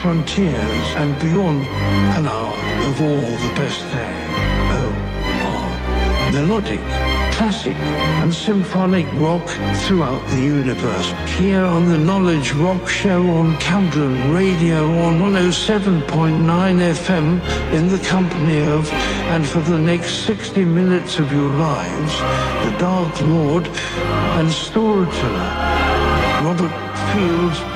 Frontiers and Beyond an hour of all the best there. Oh, melodic, classic and symphonic rock throughout the universe. Here on the Knowledge Rock Show on Camglen Radio on 107.9 FM in the company of, and for the next 60 minutes of your lives, the Dark Lord and storyteller, Robert Fields.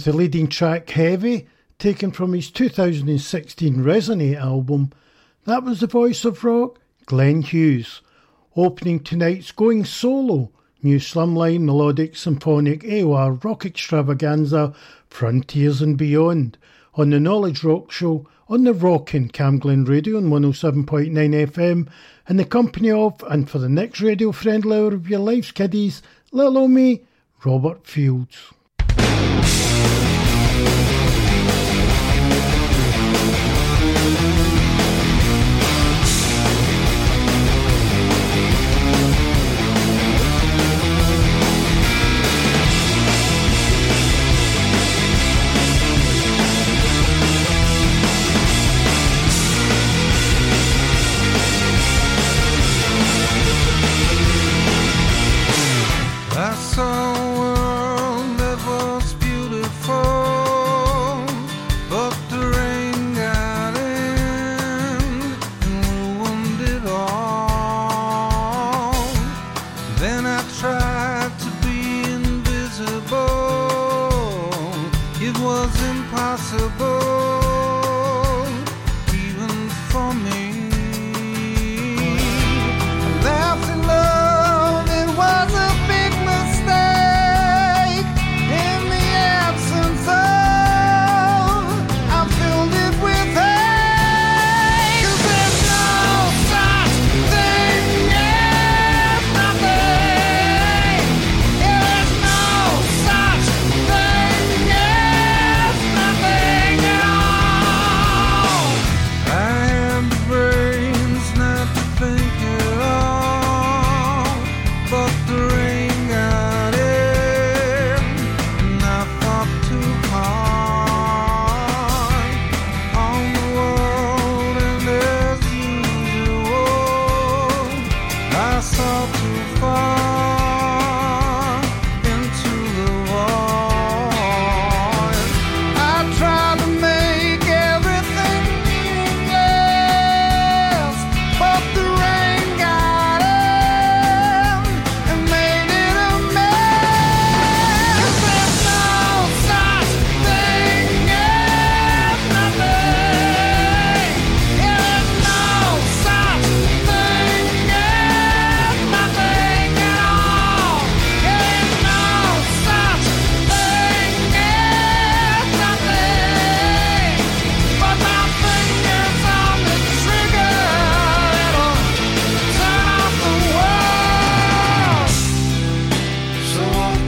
With the leading track Heavy, taken from his 2016 Resonate album. That was the voice of rock, Glenn Hughes. Opening tonight's Going Solo, new slumline melodic symphonic AOR rock extravaganza, Frontiers and Beyond, on the Knowledge Rock Show on the Rockin' Camglen Radio on 107.9 FM, in the company of, and for the next radio friendly hour of your life's kiddies, little me, Robert Fields. impossible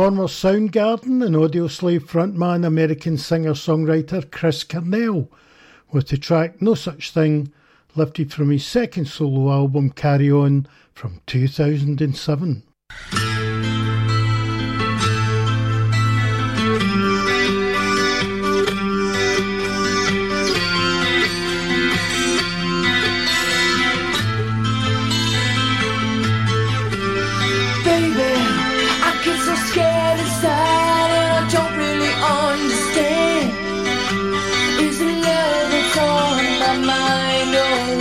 Former Soundgarden and Audioslave frontman American singer-songwriter Chris Cornell with the track No Such Thing lifted from his second solo album Carry On from 2007.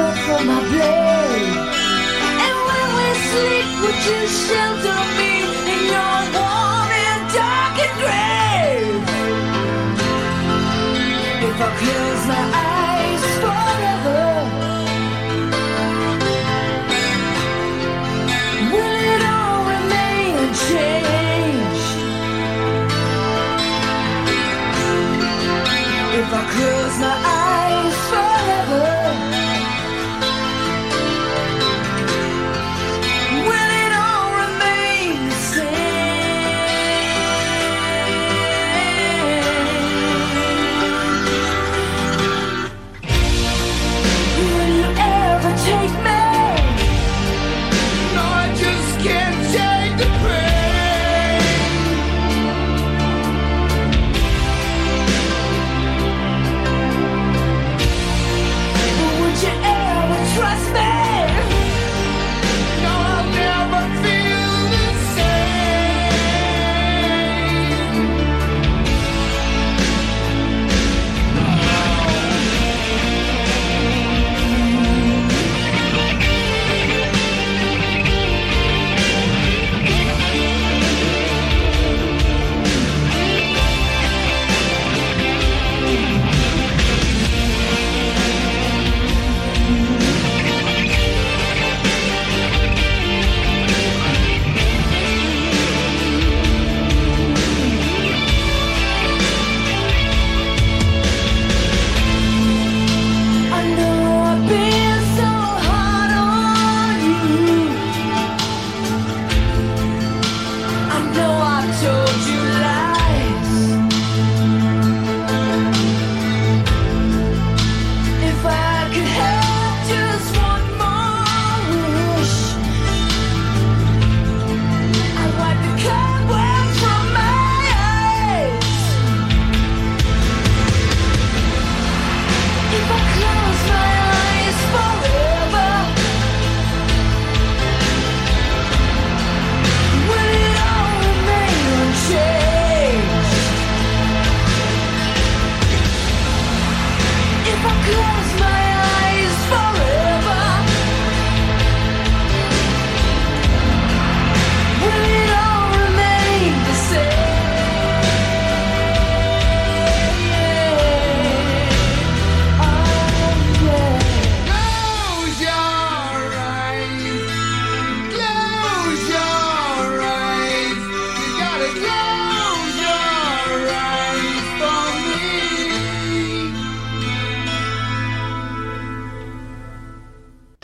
blood from my blade. And when we sleep, would you shelter me in your warm and darkened grave? If I close my eyes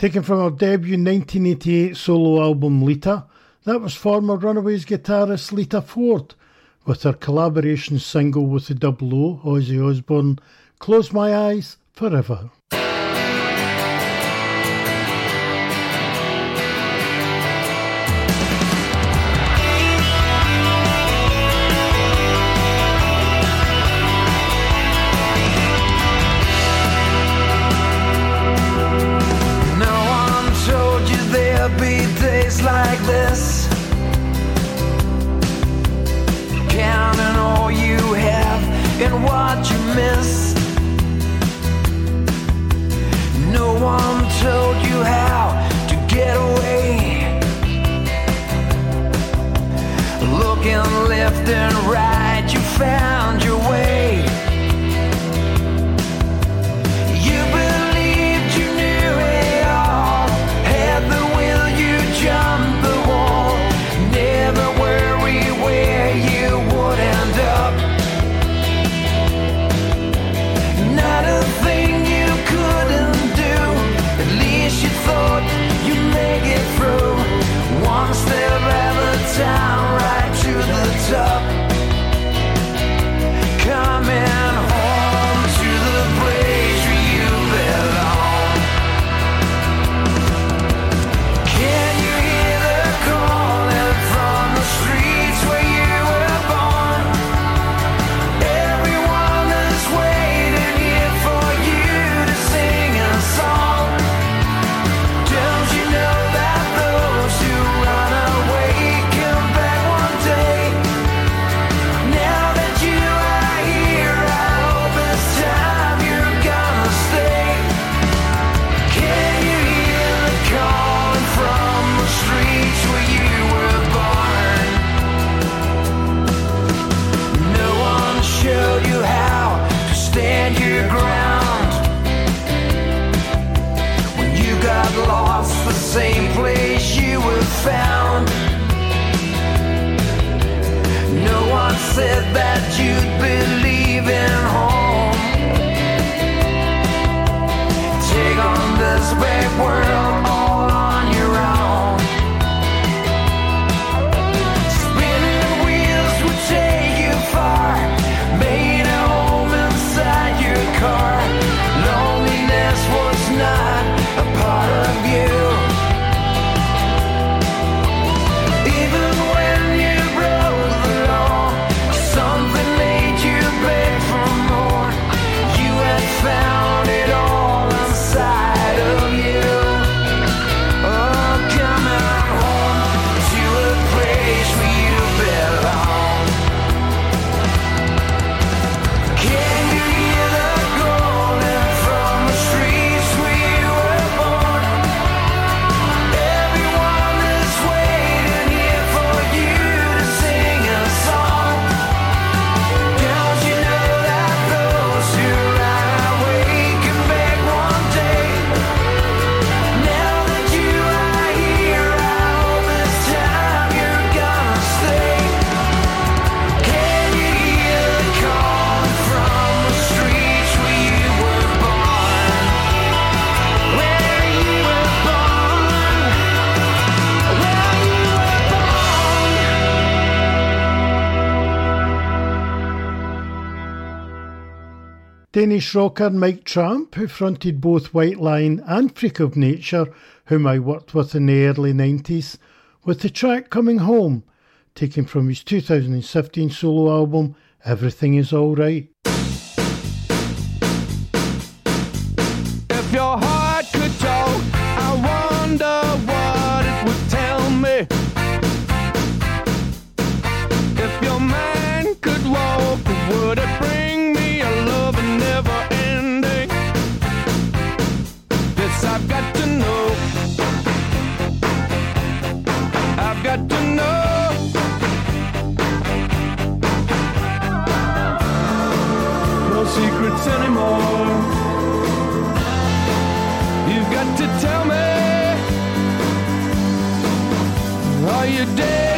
taken from her debut 1988 solo album Lita. That was former Runaways guitarist Lita Ford with her collaboration single with the double O, Ozzy Osbourne, Close My Eyes Forever. what you miss. No one told you how to get away. Looking left and right, you found your Danish rocker Mike Tramp, who fronted both White Lion and Freak of Nature, whom I worked with in the early 90s, with the track Coming Home, taken from his 2015 solo album Everything Is Alright. your day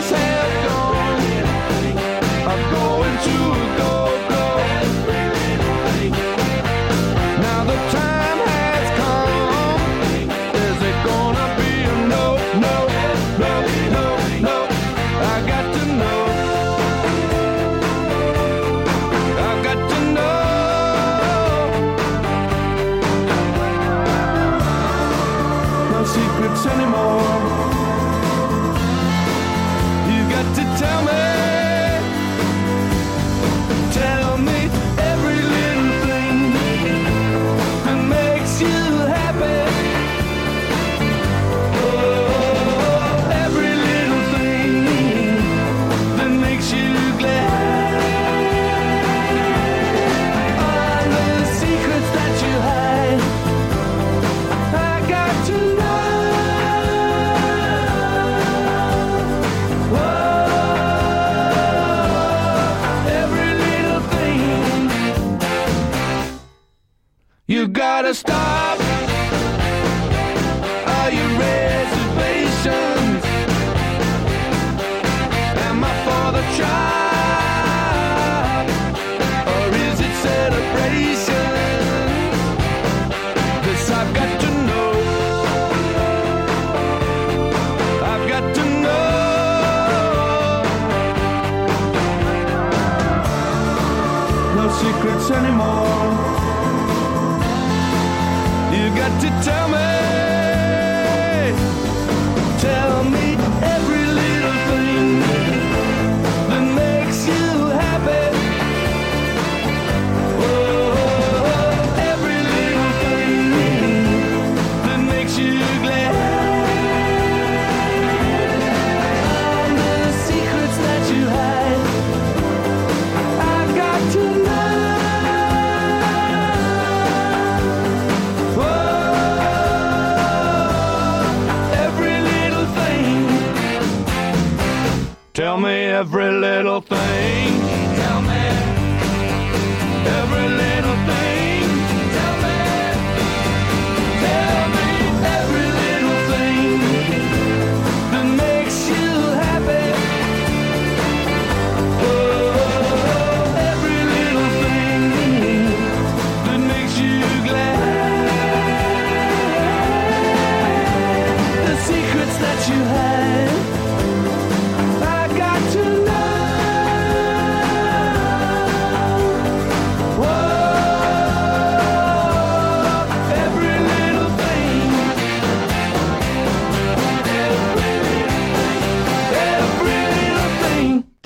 Tell me every little thing.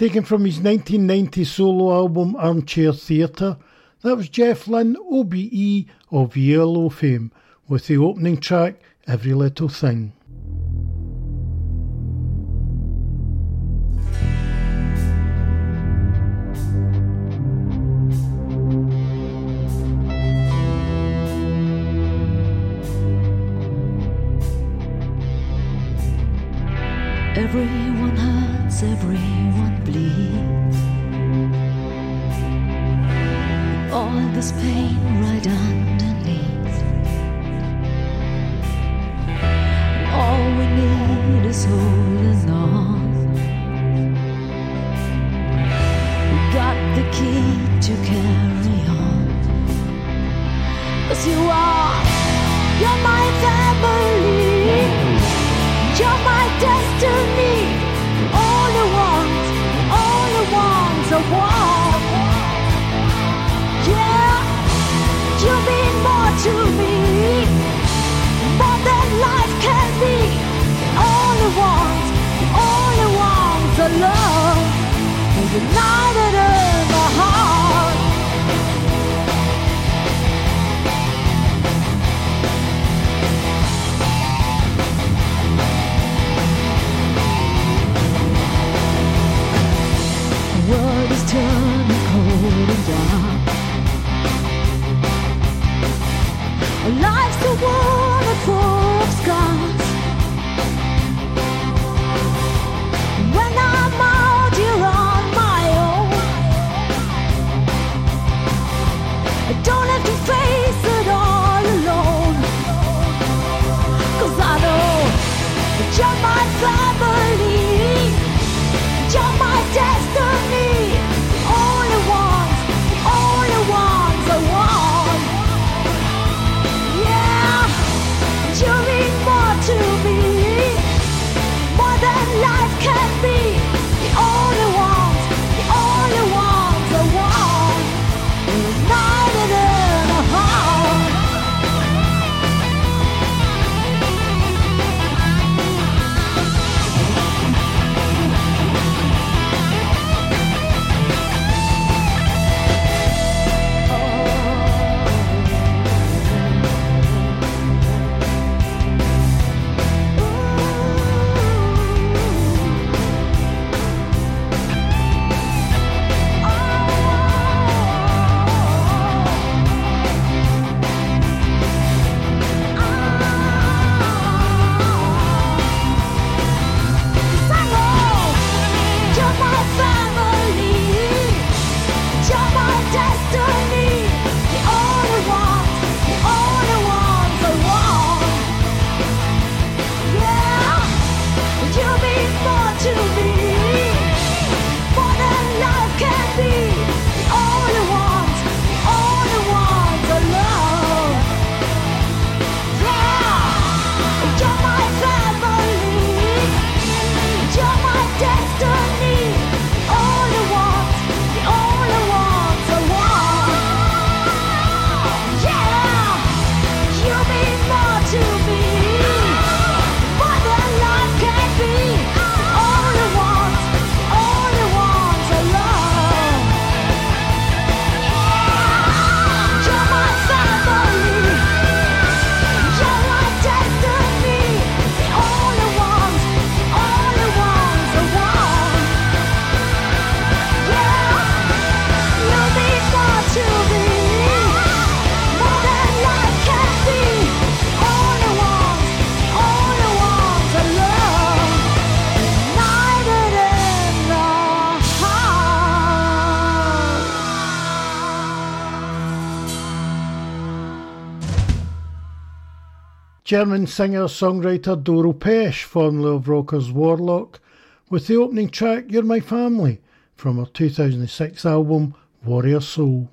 taken from his 1990 solo album Armchair Theatre. That was Jeff Lynne, OBE of ELO fame, with the opening track Every Little Thing. Everyone there's pain right underneath. All we need is holding on. We got the key to carry on. Cause you are, you're my family, you're my destiny. All the ones, all the ones You know. German singer-songwriter Doro Pesch, formerly of Rockers Warlock, with the opening track You're My Family from her 2006 album Warrior Soul.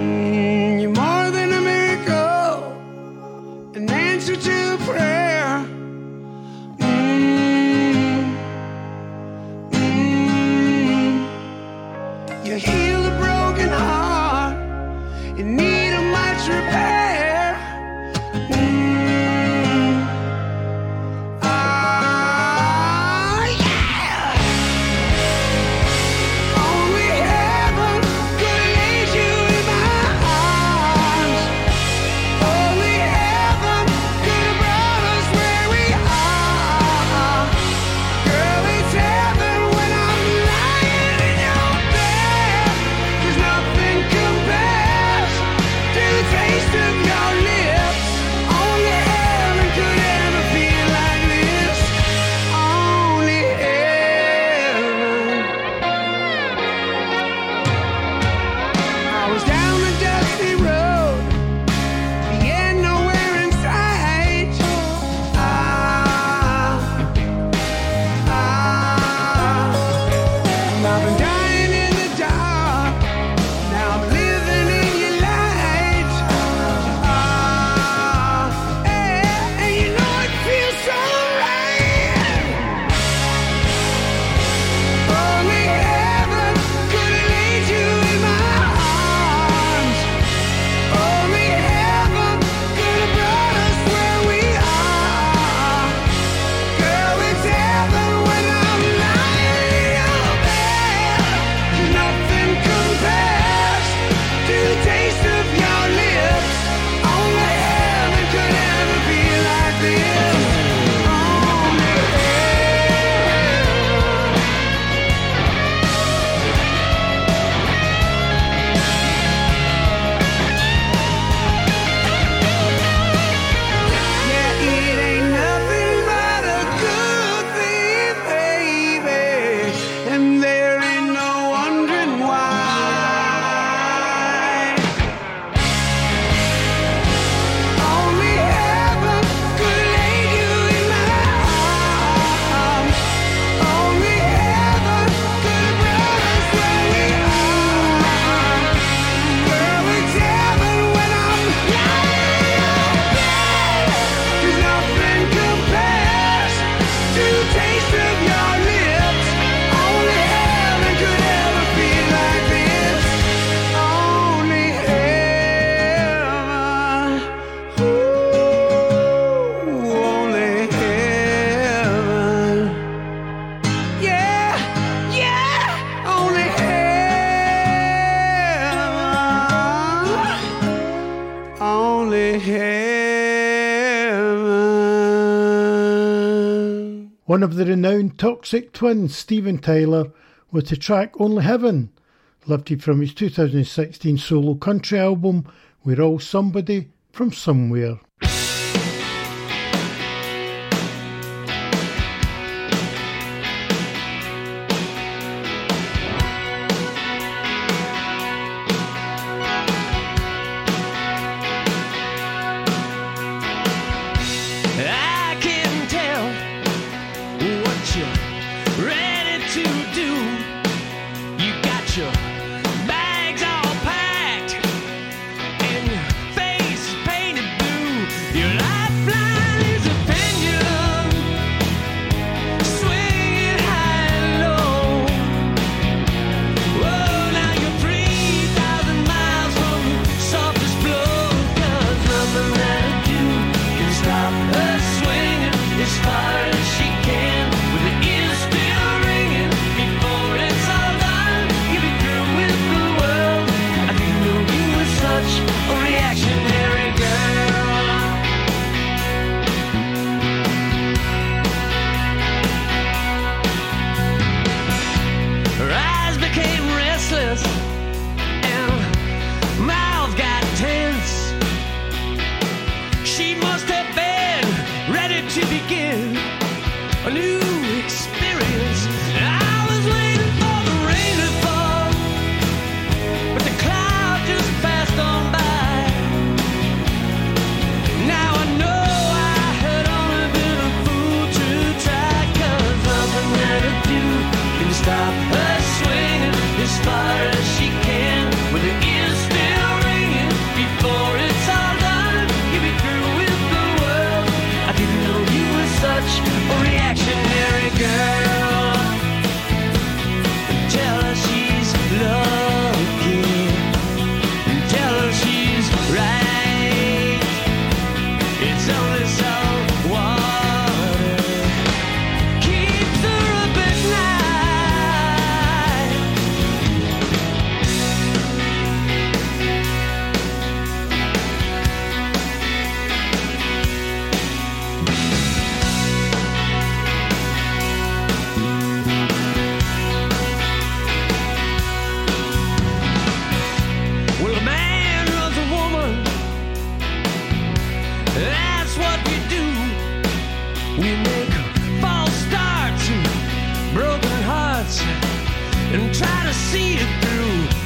Mm, you're more than a miracle, an answer to prayer. One of the renowned Toxic Twins, Steven Tyler, with the track Only Heaven, lifted from his 2016 solo country album We're All Somebody from Somewhere. You like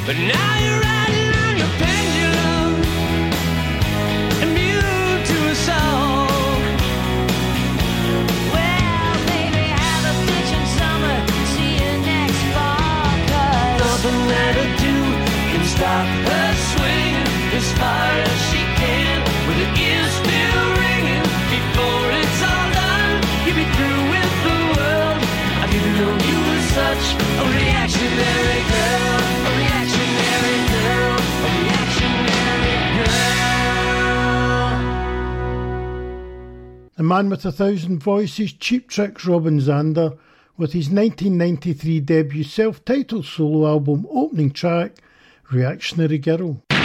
But now Man with a Thousand Voices, Cheap Trick's Robin Zander, with his 1993 debut self titled solo album opening track, Reactionary Girl. You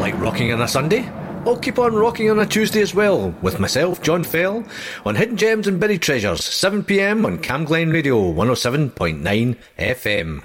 like rocking on a Sunday? I'll keep on rocking on a Tuesday as well, with myself, John Fell, on Hidden Gems and Buried Treasures, 7pm on Camglen Radio 107.9 FM.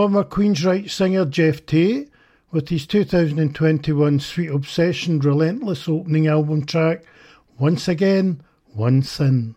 Former Queensryche singer Geoff Tate, with his 2021 Sweet Obsession Relentless opening album track, Once Again, One Sin.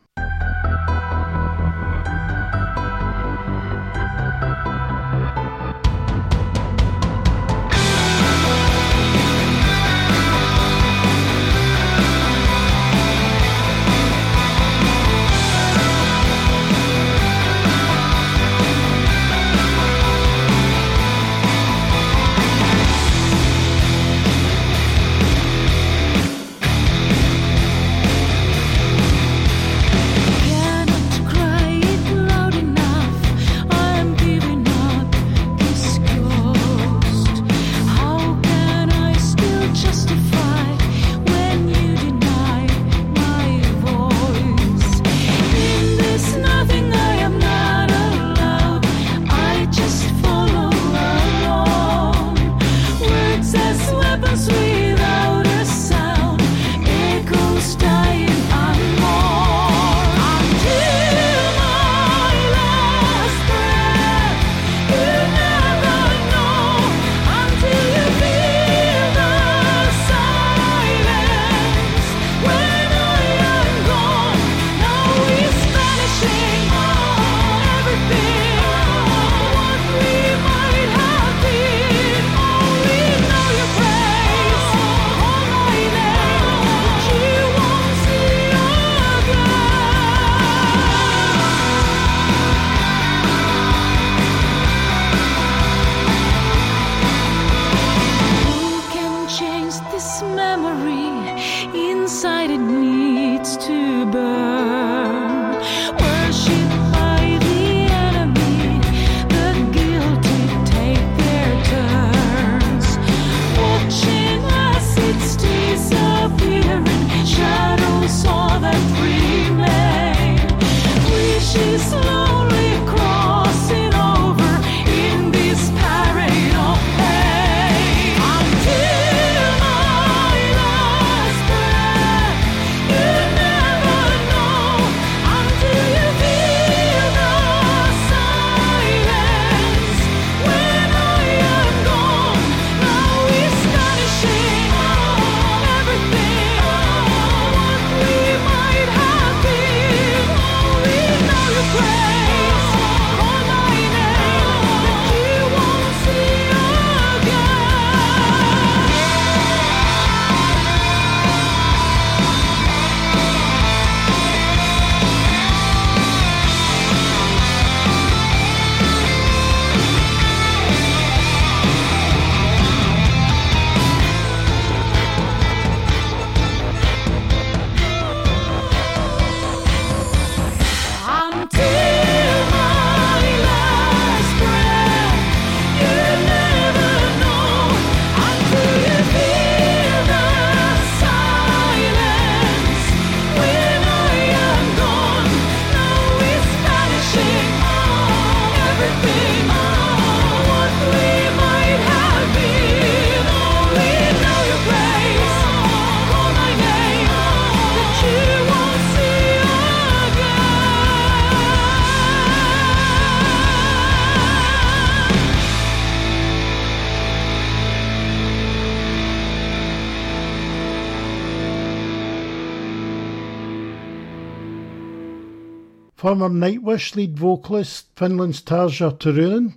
Former Nightwish lead vocalist Finland's Tarja Turunen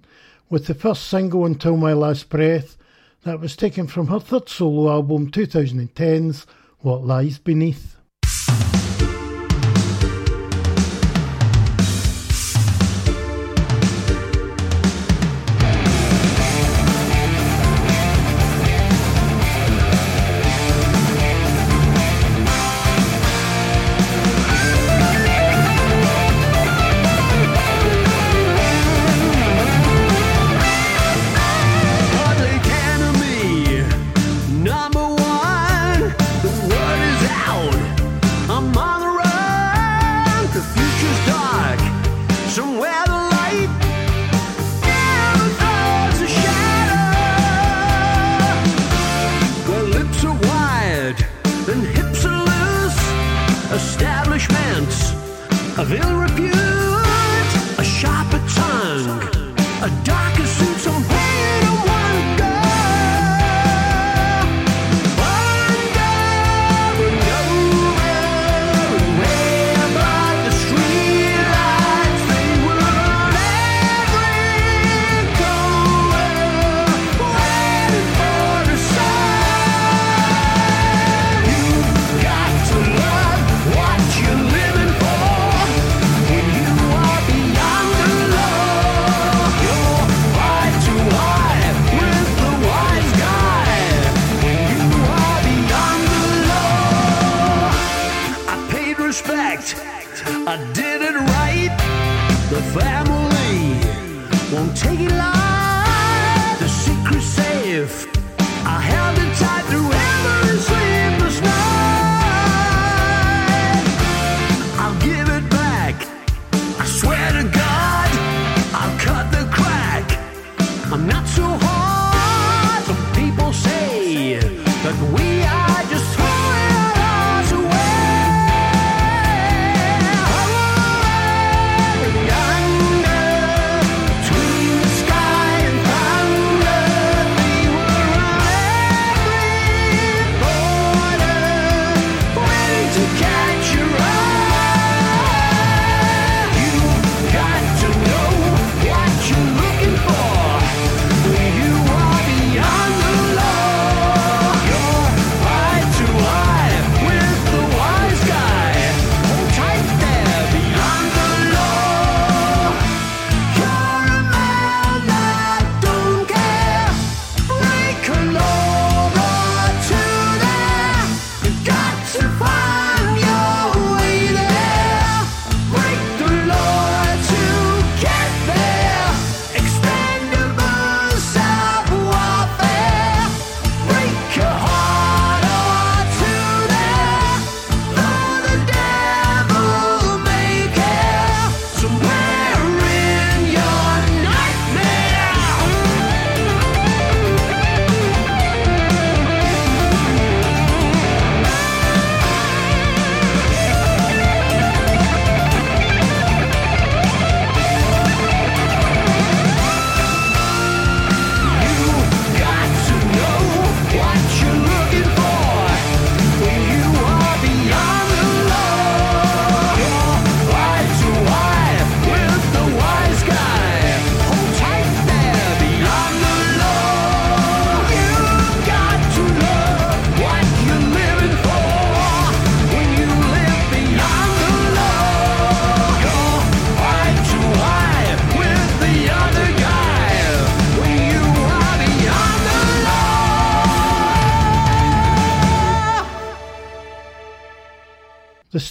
with the first single Until My Last Breath that was taken from her third solo album 2010's What Lies Beneath.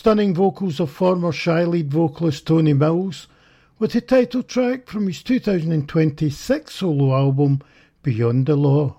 stunning vocals of former Shy Lead vocalist Tony Mills with the title track from his 2026 solo album Beyond the Law.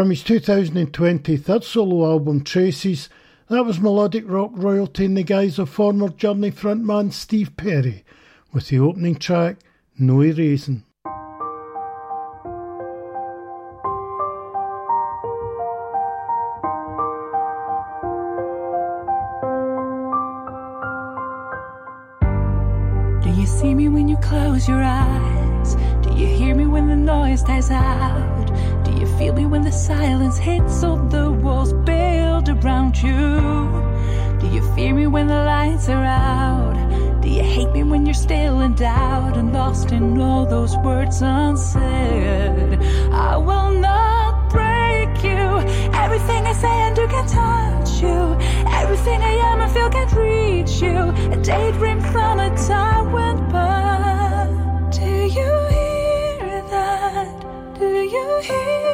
From his 2020 third solo album Traces, that was melodic rock royalty in the guise of former Journey frontman Steve Perry, with the opening track No Erasing. Do you see me when you close your eyes? Do you hear me when the noise dies out? Do you feel me when the silence hits all the walls build around you? Do you fear me when the lights are out? Do you hate me when you're still in doubt and lost in all those words unsaid? I will not break you. Everything I say and do can touch you. Everything I am and feel can't reach you. A daydream from a time went by. Do you hear that? Do you hear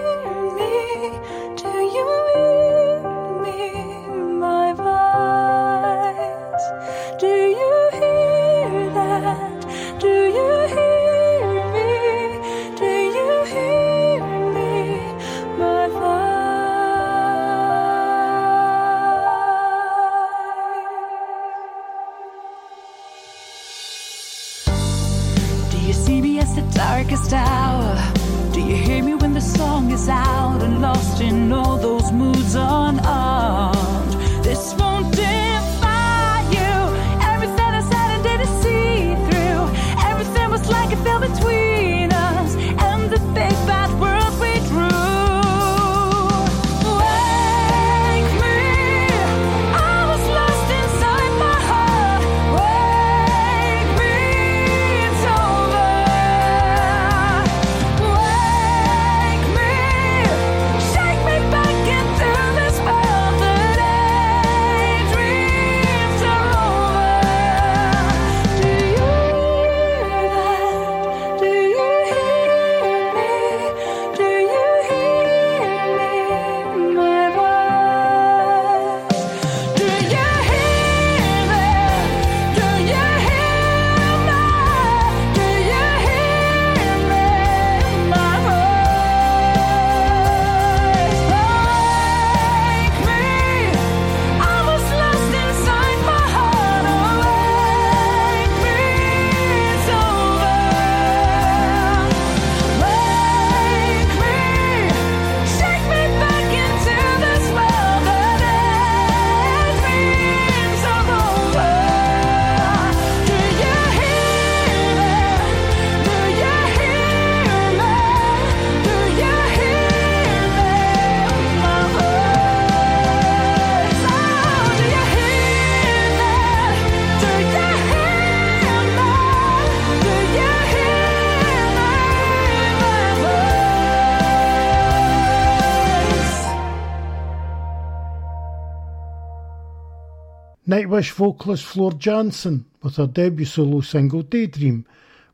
Nightwish vocalist Floor Jansen with her debut solo single Daydream,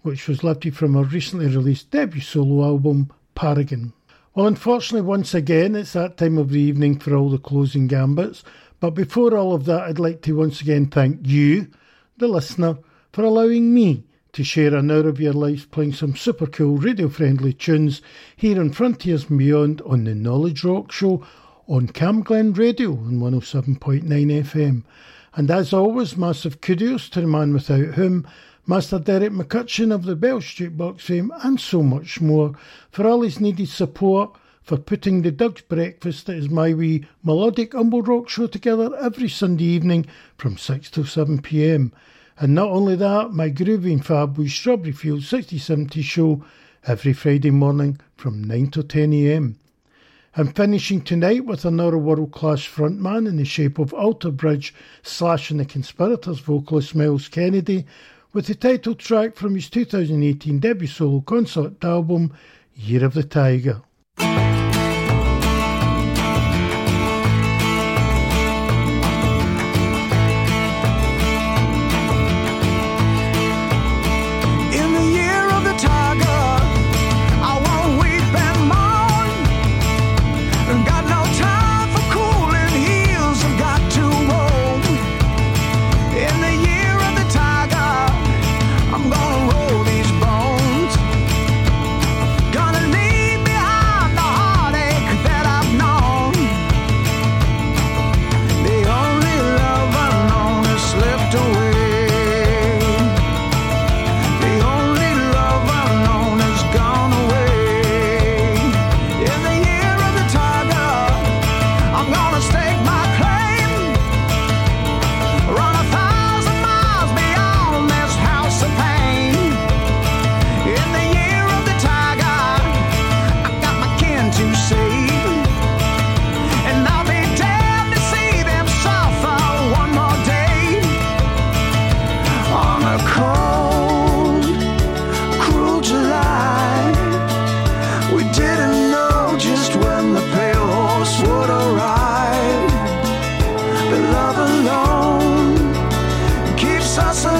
which was lifted from her recently released debut solo album Paragon. Well, unfortunately, once again, it's that time of the evening for all the closing gambits. But before all of that, I'd like to once again thank you, the listener, for allowing me to share an hour of your life playing some super cool radio friendly tunes here on Frontiers and Beyond on the Knowledge Rock Show on Camglen Radio on 107.9 FM. And as always, massive kudos to the man without whom, Master Derek McCutcheon of the Belch Jukebox fame, and so much more, for all his needed support for putting the Doug's Breakfast that is my wee melodic humble rock show together every Sunday evening from 6 till 7 pm. And not only that, my groovy and fab wee Strawberry Field 6070 show every Friday morning from 9 till 10 am. I'm finishing tonight with another world class frontman in the shape of Alter Bridge slash and the Conspirators vocalist Myles Kennedy with the title track from his 2018 debut solo concept album Year of the Tiger. Jesus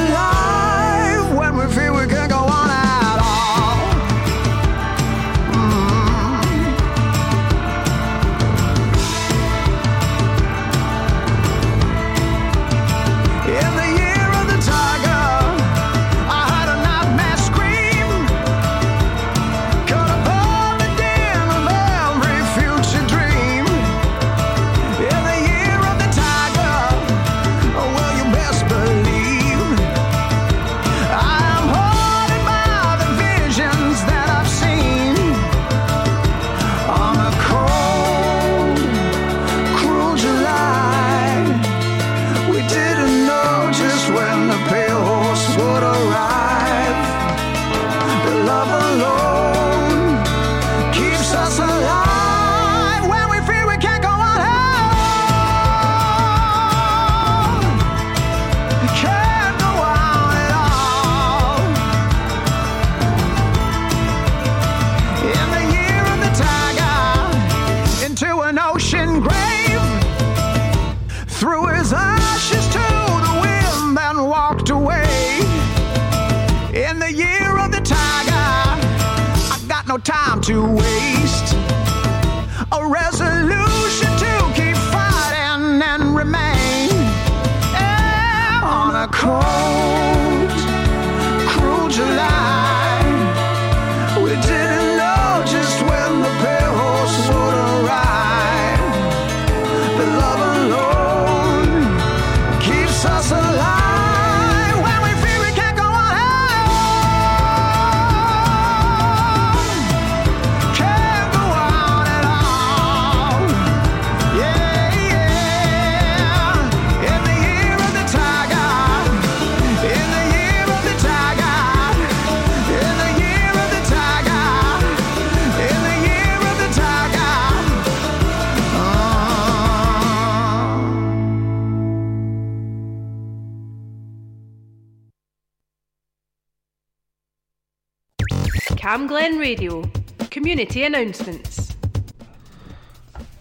Camglen Radio. Community announcements.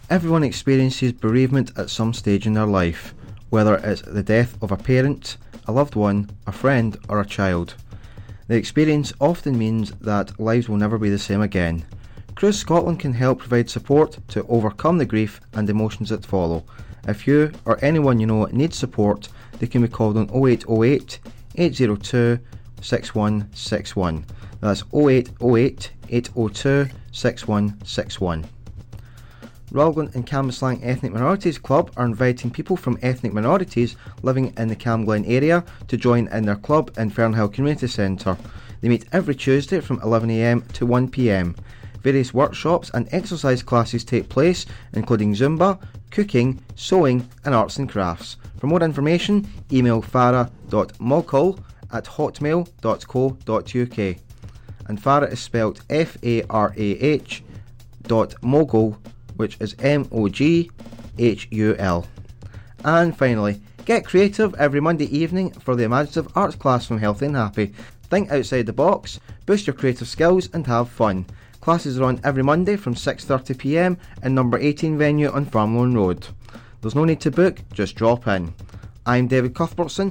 Everyone experiences bereavement at some stage in their life, whether it's the death of a parent, a loved one, a friend, or a child. The experience often means that lives will never be the same again. Cruse Scotland can help provide support to overcome the grief and emotions that follow. If you or anyone you know needs support, they can be called on 0808 802 6161. That's 0808 802 6161. Rutherglen and Cambuslang Ethnic Minorities Club are inviting people from ethnic minorities living in the Camglen area to join in their club in Fernhill Community Centre. They meet every Tuesday from 11am to 1pm. Various workshops and exercise classes take place, including Zumba, cooking, sewing, and arts and crafts. For more information, email farah.mogul at hotmail.co.uk. And Farah is spelled F A R A H dot mogul, which is M O G H U L. And finally, get creative every Monday evening for the imaginative arts class from Healthy and Happy. Think outside the box, boost your creative skills, and have fun. Classes are on every Monday from 6.30pm in number 18 venue on Farmeloan Road. There's no need to book, just drop in. I'm David Cuthbertson,